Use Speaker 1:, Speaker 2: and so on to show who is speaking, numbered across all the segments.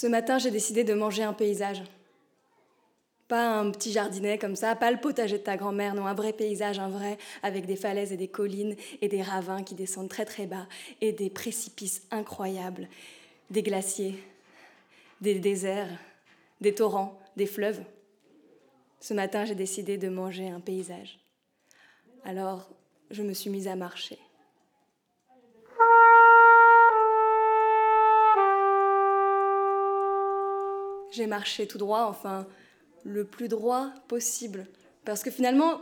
Speaker 1: Ce matin, j'ai décidé de manger un paysage. Pas un petit jardinet comme ça, pas le potager de ta grand-mère, non, un vrai paysage, un vrai, avec des falaises et des collines et des ravins qui descendent très très bas et des précipices incroyables, des glaciers, des déserts, des torrents, des fleuves. Ce matin, j'ai décidé de manger un paysage. Alors, je me suis mise à marcher. J'ai marché tout droit, enfin, le plus droit possible. Parce que finalement,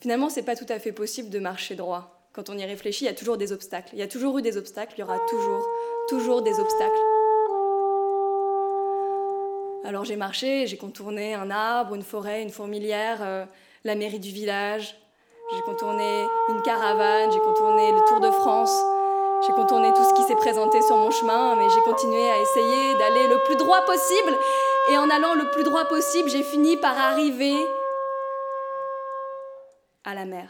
Speaker 1: finalement, c'est pas tout à fait possible de marcher droit. Quand on y réfléchit, il y a toujours des obstacles. Il y a toujours eu des obstacles, il y aura toujours, toujours des obstacles. Alors j'ai marché, j'ai contourné un arbre, une forêt, une fourmilière, euh, la mairie du village, j'ai contourné une caravane, j'ai contourné le Tour de France, j'ai contourné tout ce qui s'est présenté sur mon chemin, mais j'ai continué à essayer d'aller le plus droit possible. Et en allant le plus droit possible, j'ai fini par arriver à la mer.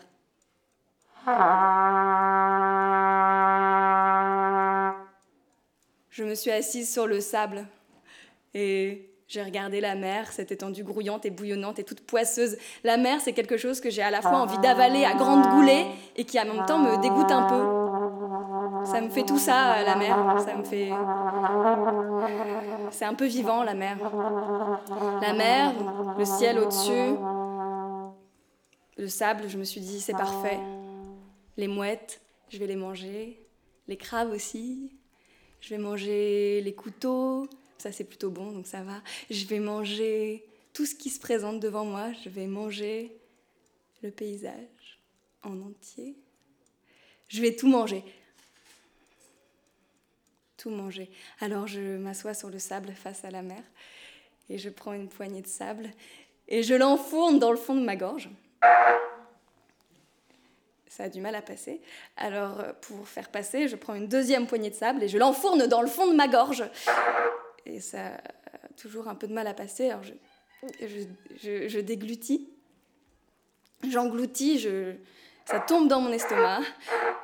Speaker 1: Je me suis assise sur le sable et j'ai regardé la mer, cette étendue grouillante et bouillonnante et toute poisseuse. La mer, c'est quelque chose que j'ai à la fois envie d'avaler à grandes goulées et qui en même temps me dégoûte un peu. Ça me fait tout ça, la mer. Ça me fait. C'est un peu vivant, la mer. La mer, le ciel au-dessus, le sable, je me suis dit, c'est parfait. Les mouettes, je vais les manger. Les crabes aussi. Je vais manger les couteaux, ça c'est plutôt bon, donc ça va. Je vais manger tout ce qui se présente devant moi, je vais manger le paysage en entier. Je vais tout manger. Tout manger. Alors je m'assois sur le sable face à la mer et je prends une poignée de sable et je l'enfourne dans le fond de ma gorge. Ça a du mal à passer. Alors pour faire passer, je prends une deuxième poignée de sable et je l'enfourne dans le fond de ma gorge et ça a toujours un peu de mal à passer. Alors je, je, déglutis, j'engloutis, je, ça tombe dans mon estomac,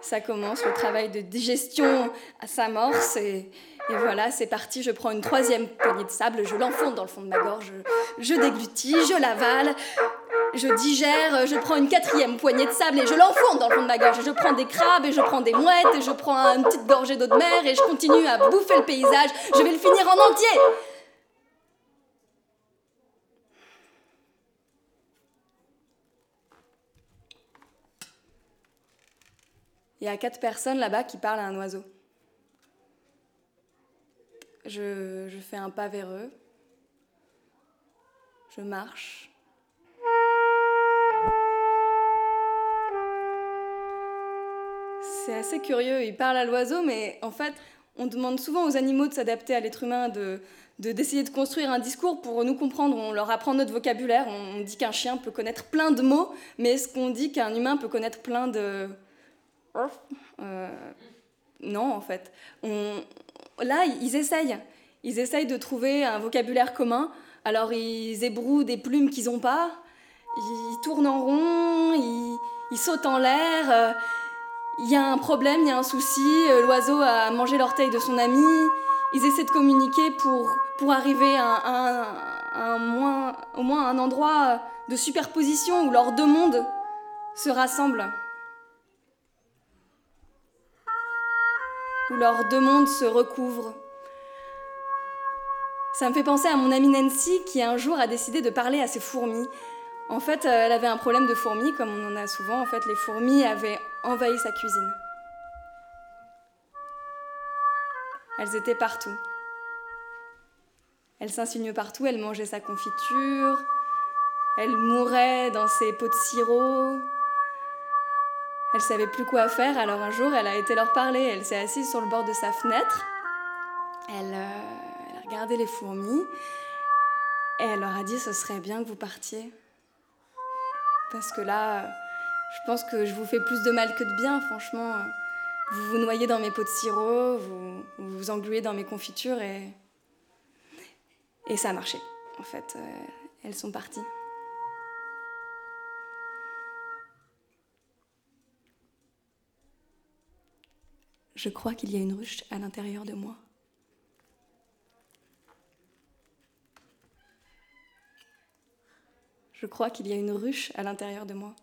Speaker 1: ça commence, le travail de digestion s'amorce et, et voilà, c'est parti, je prends une troisième poignée de sable, je l'enfonce dans le fond de ma gorge, je déglutis, je l'avale, je digère, je prends une quatrième poignée de sable et je l'enfourne dans le fond de ma gorge. Je prends des crabes et je prends des mouettes et je prends une petite gorgée d'eau de mer et je continue à bouffer le paysage. Je vais le finir en entier. Il y a quatre personnes là-bas qui parlent à un oiseau. Je, fais un pas vers eux. Je marche. C'est assez curieux, il parle à l'oiseau, mais en fait, on demande souvent aux animaux de s'adapter à l'être humain, de d'essayer de, construire un discours pour nous comprendre. On leur apprend notre vocabulaire. On dit qu'un chien peut connaître plein de mots, mais est-ce qu'on dit qu'un humain peut connaître plein de... Euh, non, en fait. On... Là, ils essayent. Ils essayent de trouver un vocabulaire commun. Alors, ils ébrouent des plumes qu'ils n'ont pas. Ils tournent en rond, ils, sautent en l'air. Il y a un problème, il y a un souci, l'oiseau a mangé l'orteil de son ami, ils essaient de communiquer pour, pour arriver à, un moins, au moins un endroit de superposition où leurs deux mondes se rassemblent. Leurs deux mondes se recouvrent. Ça me fait penser à mon amie Nancy qui un jour a décidé de parler à ses fourmis en fait, euh, elle avait un problème de fourmis, comme on en a souvent. En fait, les fourmis avaient envahi sa cuisine. Elles étaient partout. Elles s'insinuaient partout, elles mangeaient sa confiture, elles mouraient dans ses pots de sirop. Elle savait plus quoi faire, alors un jour, elle a été leur parler. Elle s'est assise sur le bord de sa fenêtre. Elle, euh, elle a regardé les fourmis et elle leur a dit ce serait bien que vous partiez parce que là, je pense que je vous fais plus de mal que de bien, franchement. Vous vous noyez dans mes pots de sirop, vous vous, engluez dans mes confitures et. Et ça a marché, en fait. Euh, elles sont parties. Je crois qu'il y a une ruche à l'intérieur de moi. Je crois qu'il y a une ruche à l'intérieur de moi.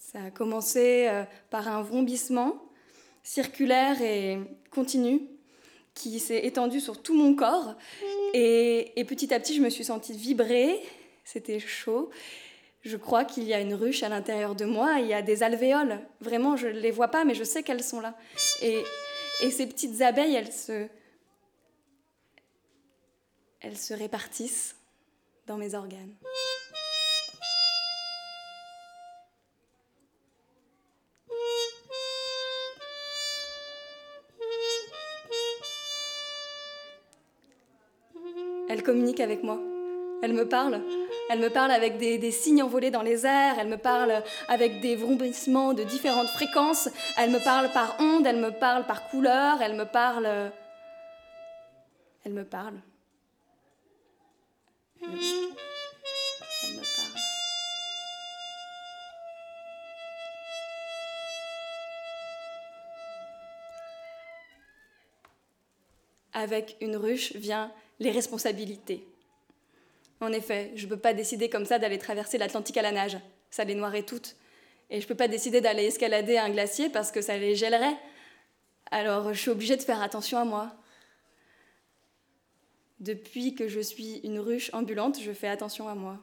Speaker 1: Ça a commencé euh, par un vrombissement circulaire et continu qui s'est étendu sur tout mon corps. Et, petit à petit, je me suis sentie vibrer. C'était chaud. Je crois qu'il y a une ruche à l'intérieur de moi. Il y a des alvéoles. Vraiment, je ne les vois pas, mais je sais qu'elles sont là. Et, ces petites abeilles, elles se, elles se répartissent dans mes organes. Elle communique avec moi. Elle me parle. Elle me parle avec des, signes envolés dans les airs. Elle me parle avec des vrombissements de différentes fréquences. Elle me parle par ondes. Elle me parle par couleur. Elle me parle. Elle me parle. Elle me parle. Avec une ruche vient les responsabilités. En effet, je ne peux pas décider comme ça d'aller traverser l'Atlantique à la nage. Ça les noierait toutes. Et je ne peux pas décider d'aller escalader un glacier parce que ça les gèlerait. Alors je suis obligée de faire attention à moi. Depuis que je suis une ruche ambulante, je fais attention à moi.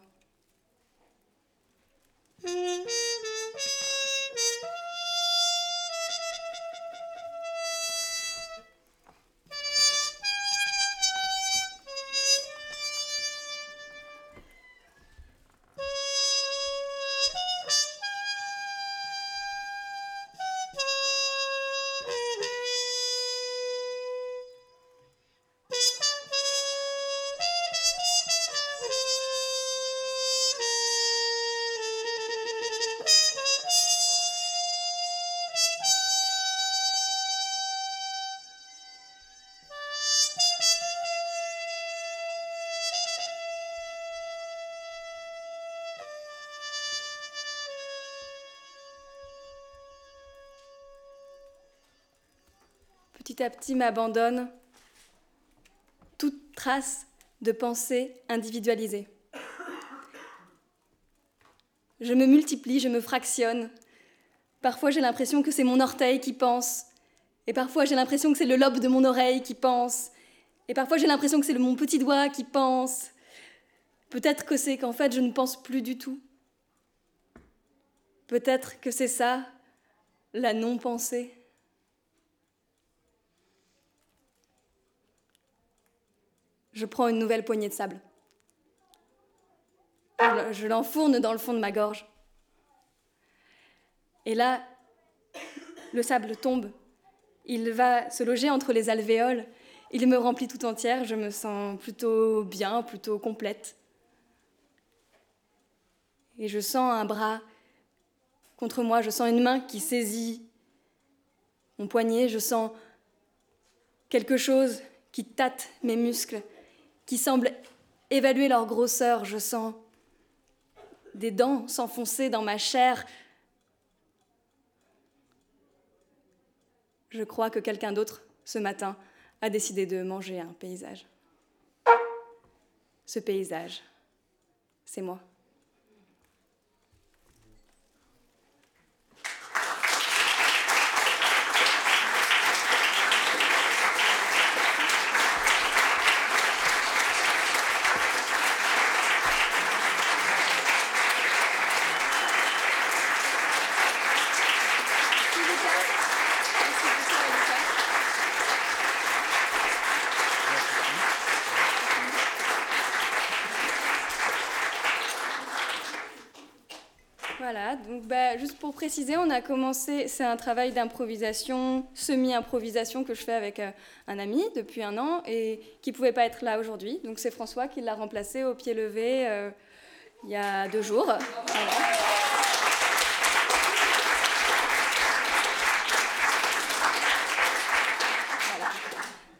Speaker 1: Petit à petit m'abandonne toute trace de pensée individualisée. Je me multiplie, je me fractionne. Parfois j'ai l'impression que c'est mon orteil qui pense, et parfois j'ai l'impression que c'est le lobe de mon oreille qui pense, et parfois j'ai l'impression que c'est mon petit doigt qui pense. Peut-être que c'est qu'en fait je ne pense plus du tout. Peut-être que c'est ça, la non-pensée. Je prends une nouvelle poignée de sable. Je l'enfourne dans le fond de ma gorge. Et là, le sable tombe. Il va se loger entre les alvéoles. Il me remplit tout entière. Je me sens plutôt bien, plutôt complète. Et je sens un bras contre moi. Je sens une main qui saisit mon poignet. Je sens quelque chose qui tâte mes muscles qui semblent évaluer leur grosseur. Je sens des dents s'enfoncer dans ma chair. Je crois que quelqu'un d'autre, ce matin, a décidé de manger un paysage. Ce paysage, c'est moi. Voilà, donc bah, juste pour préciser, on a commencé, c'est un travail d'improvisation, semi-improvisation que je fais avec euh, un ami depuis un an et qui ne pouvait pas être là aujourd'hui. Donc c'est François qui l'a remplacé au pied levé euh, il y a deux jours.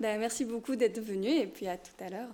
Speaker 1: Ben, merci beaucoup d'être venu et puis à tout à l'heure.